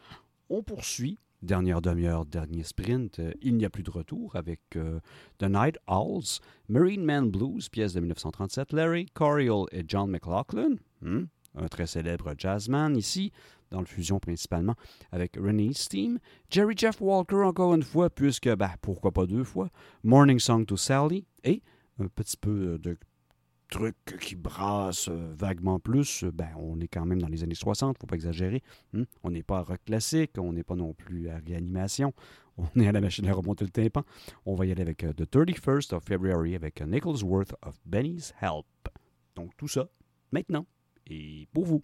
On poursuit dernière demi-heure, dernier sprint, euh, il n'y a plus de retour avec euh, The Night Owls, Marine Man Blues, pièce de 1937, Larry Coryell et John McLaughlin, hmm, un très célèbre jazzman ici, dans le fusion principalement avec Renee Steam, Jerry Jeff Walker encore une fois, puisque, ben, pourquoi pas deux fois, Morning Song to Sally, et un petit peu de truc qui brasse euh, vaguement plus, ben, on est quand même dans les années 60, faut pas exagérer. Hmm? On n'est pas à rock classique, on n'est pas non plus à réanimation, on est à la machine à remonter le tympan. On va y aller avec euh, The 31st of February avec euh, Nichols Worth of Benny's Help. Donc tout ça, maintenant, et pour vous.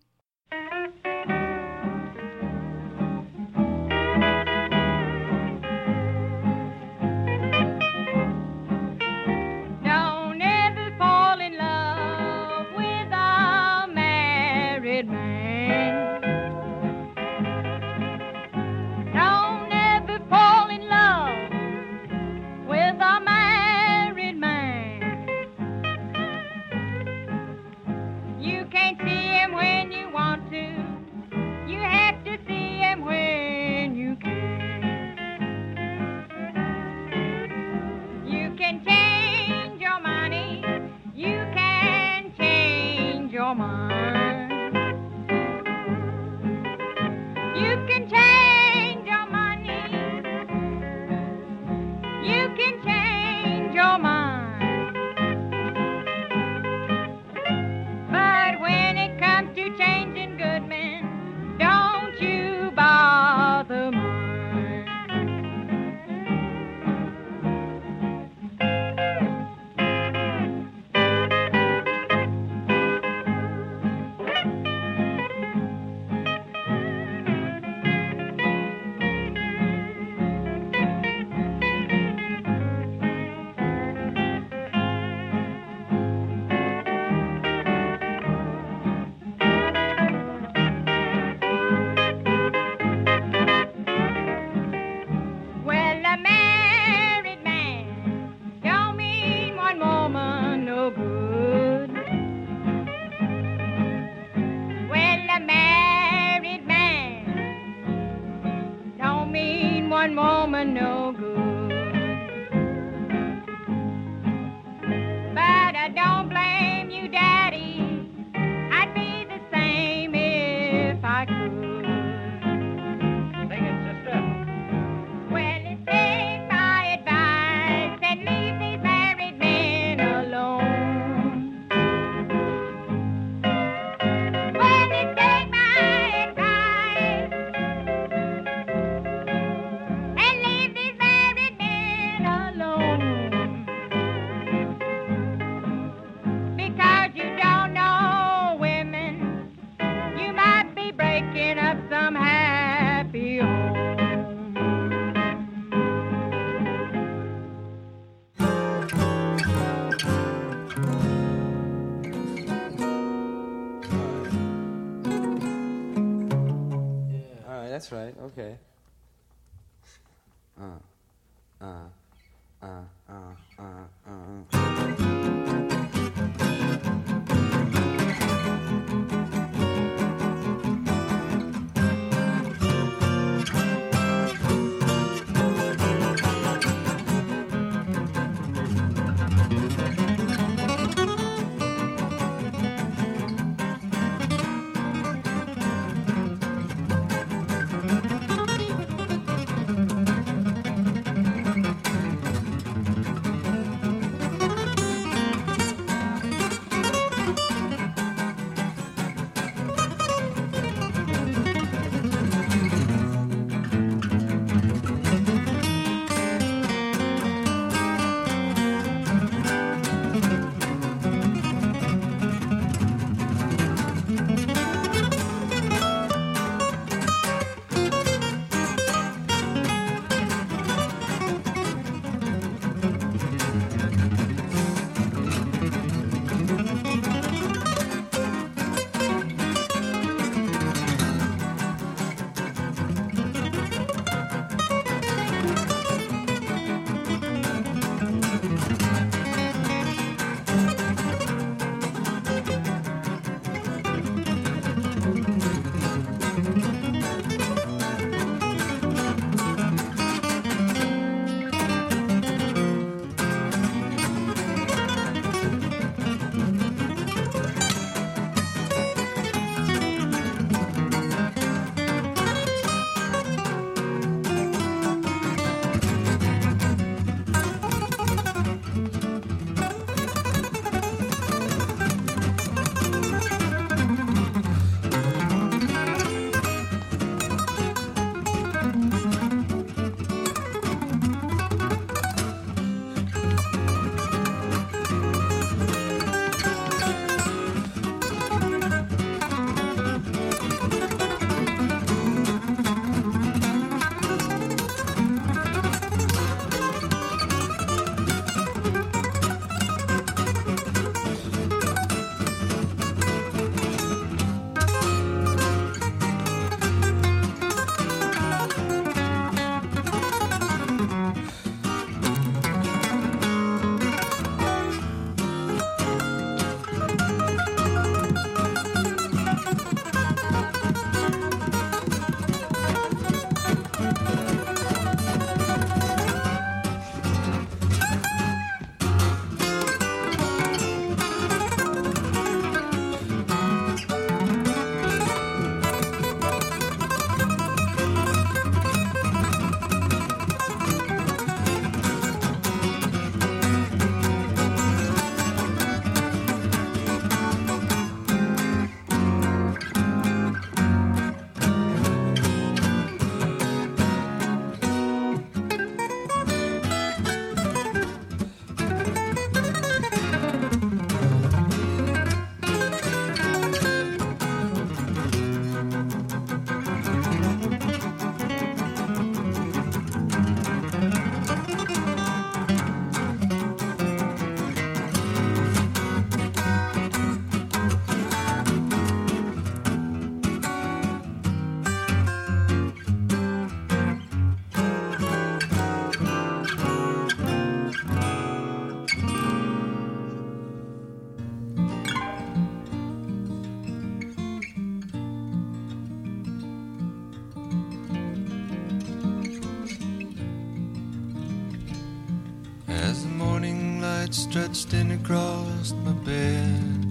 stretched in across my bed,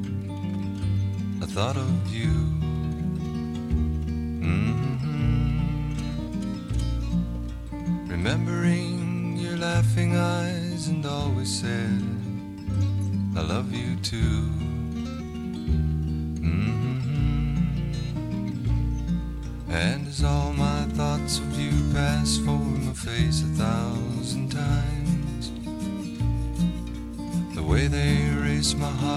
I thought of you. Mm-hmm. Remembering your laughing eyes and always said, I love you too. my heart.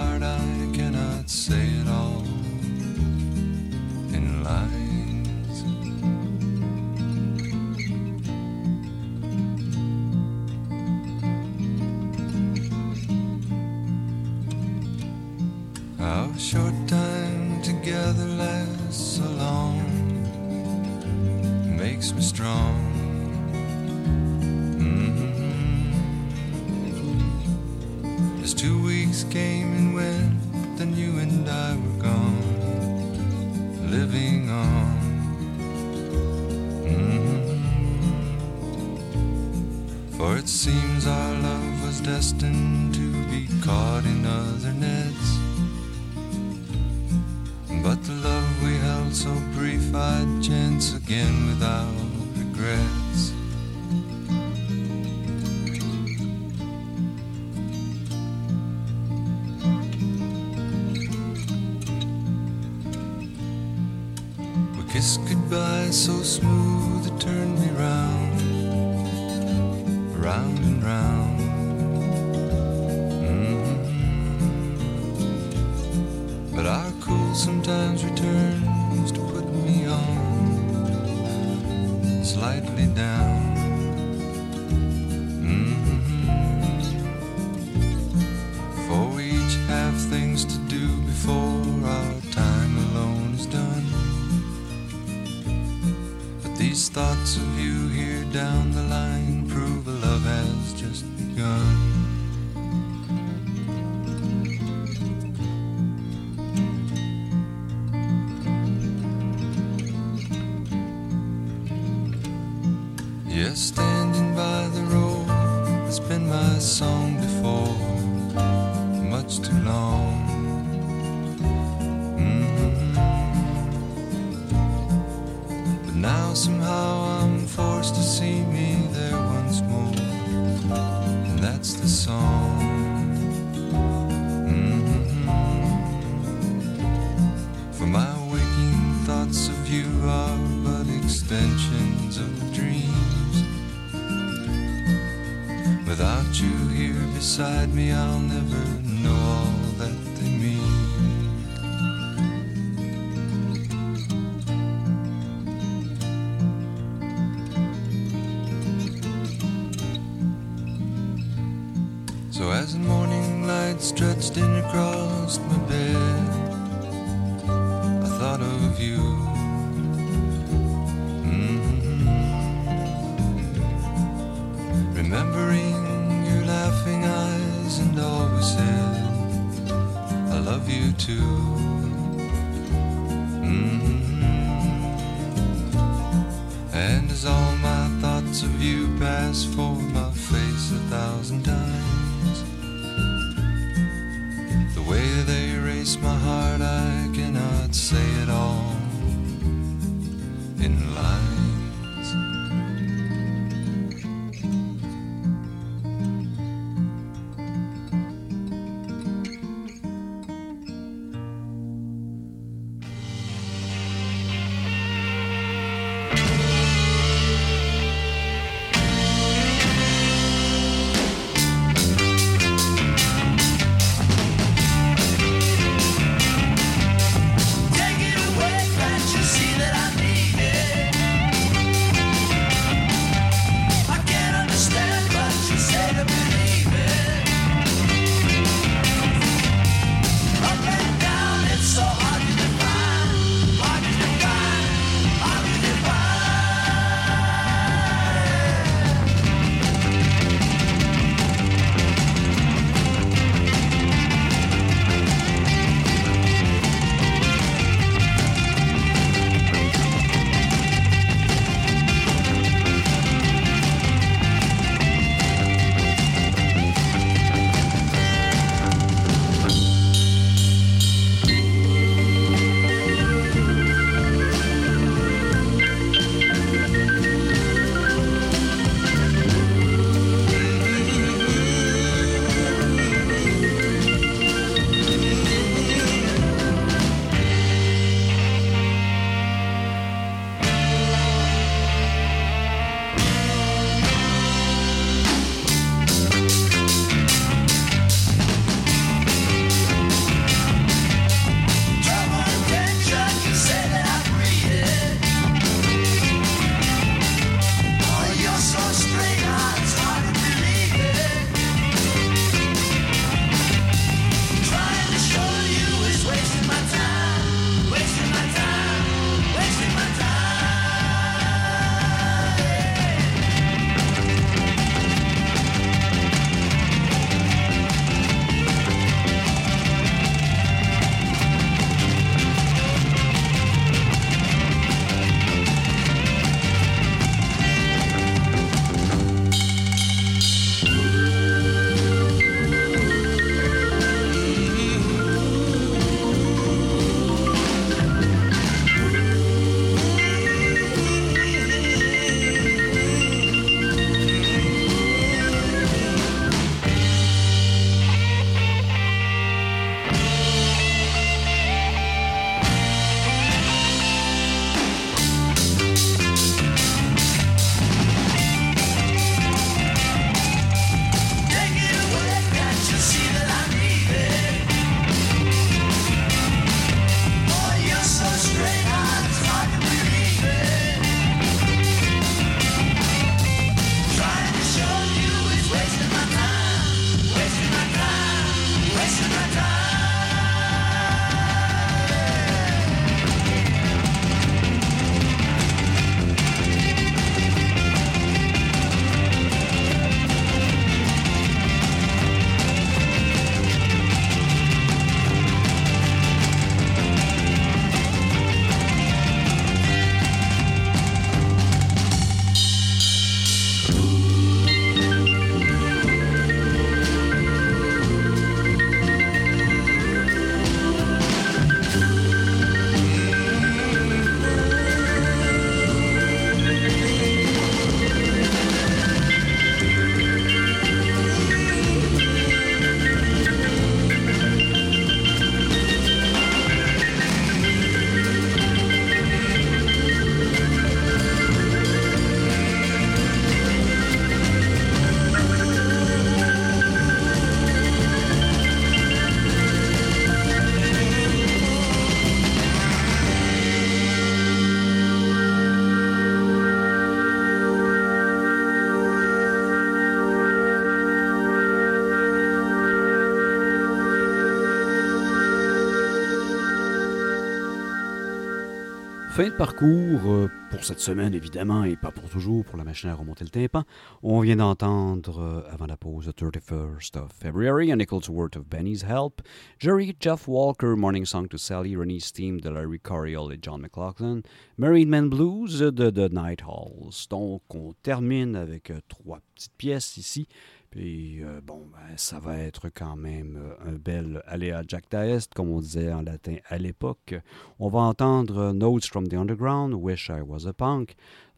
Fin de parcours euh, pour cette semaine, évidemment, et pas pour toujours, pour la machine à remonter le tympan. On vient d'entendre, euh, avant la pause, The 31st of February, A Nickel's Worth of Benny's Help, Jerry Jeff Walker, Morning Song to Sally, Rennie's Theme de Larry Coryell et John McLaughlin, Married Men Blues de The Night Halls. Donc, on termine avec euh, trois petites pièces ici. Puis, euh, bon, ben, ça va être quand même euh, un bel aléa Jack Diest, comme on disait en latin à l'époque. On va entendre euh, Notes from the Underground, Wish I Was a Punk,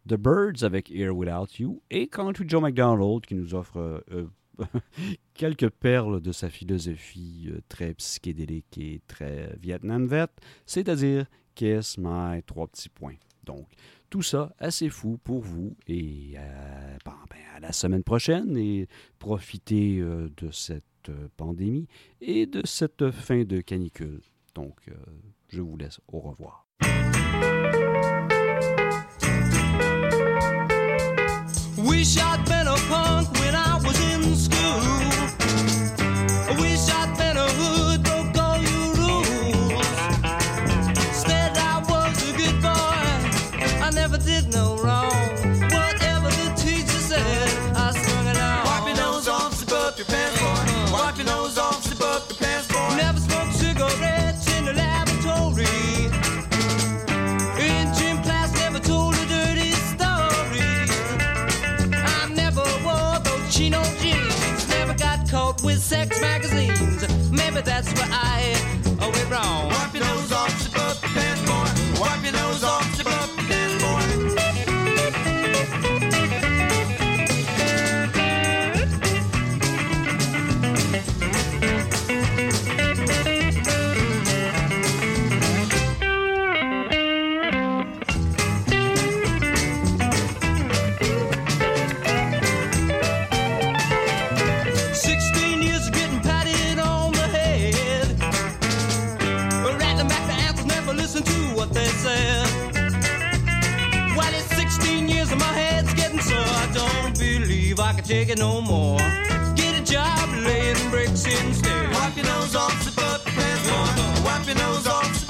The Birds avec Here Without You, et Country Joe McDonald qui nous offre quelques perles de sa philosophie très psychédélique et très Vietnam vet, c'est-à-dire Kiss My trois petits points. Donc, tout ça assez fou pour vous et euh, bon, ben, à la semaine prochaine et profitez euh, de cette euh, pandémie et de cette fin de canicule. Donc, je vous laisse au revoir. That's where I uh, went wrong. It no more. Get a job laying bricks instead. Wipe your nose off, up your pants, boy. Wipe your nose off,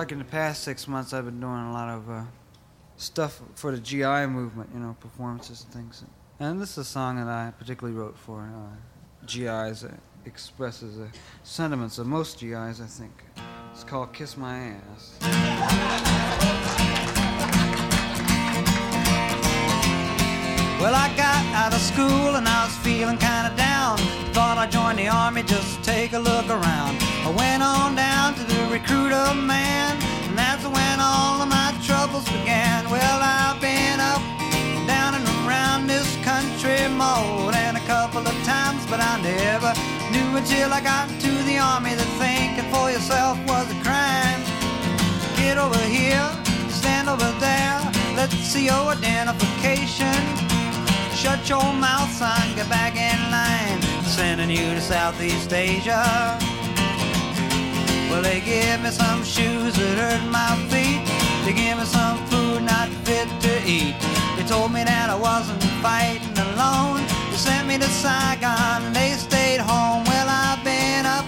like in the past six months, I've been doing a lot of uh, stuff for the GI movement, you know, performances and things. And this is a song that I particularly wrote for uh, GIs. It expresses the sentiments of most GIs, I think. It's called Kiss My Ass. Well, I got out of school and I was feeling kinda down. Thought I'd join the army just to take a look around. I went on down to the recruiter man, and that's when all of my troubles began. Well, I've been up, down and around this country more than a couple of times, but I never knew until I got to the army that thinking for yourself was a crime. Get over here, stand over there, let's see your identification. Shut your mouth, son, get back in line. Sending you to Southeast Asia. Well, they give me some shoes that hurt my feet. They give me some food not fit to eat. They told me that I wasn't fighting alone. They sent me to Saigon and they stayed home. Well, I've been up,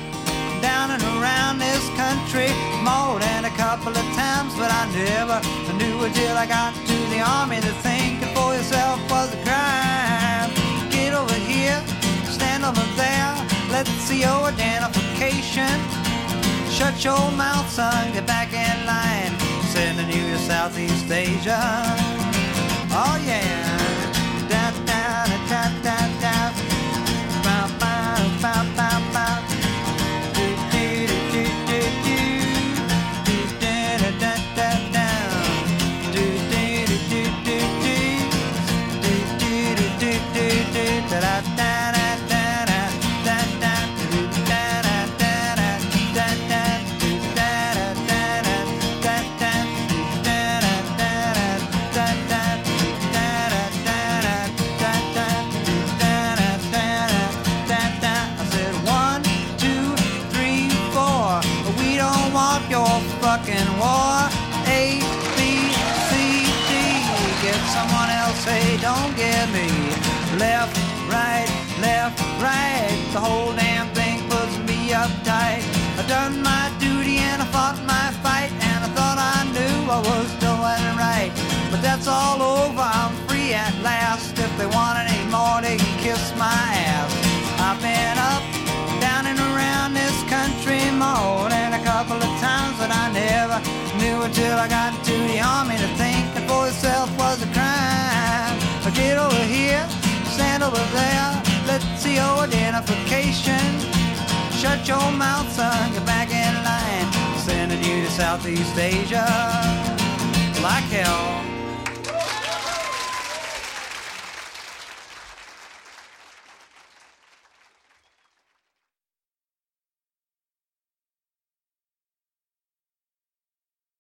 down and around this country more than a couple of times, but I never knew until I got to the army that thinking for yourself was a crime. Get over here, stand over there, let's see your identification. Shut your mouth, son, get back in line. Sending you to Southeast Asia. Oh yeah. Da da da da da da. Bow bow That's all over, I'm free at last. If they want any more, they can kiss my ass. I've been up, down and around this country more than a couple of times, but I never knew until I got to the army to think that for yourself was a crime. But get over here, stand over there, let's see your identification. Shut your mouth, son, get back in line. Sending you to Southeast Asia. Like hell.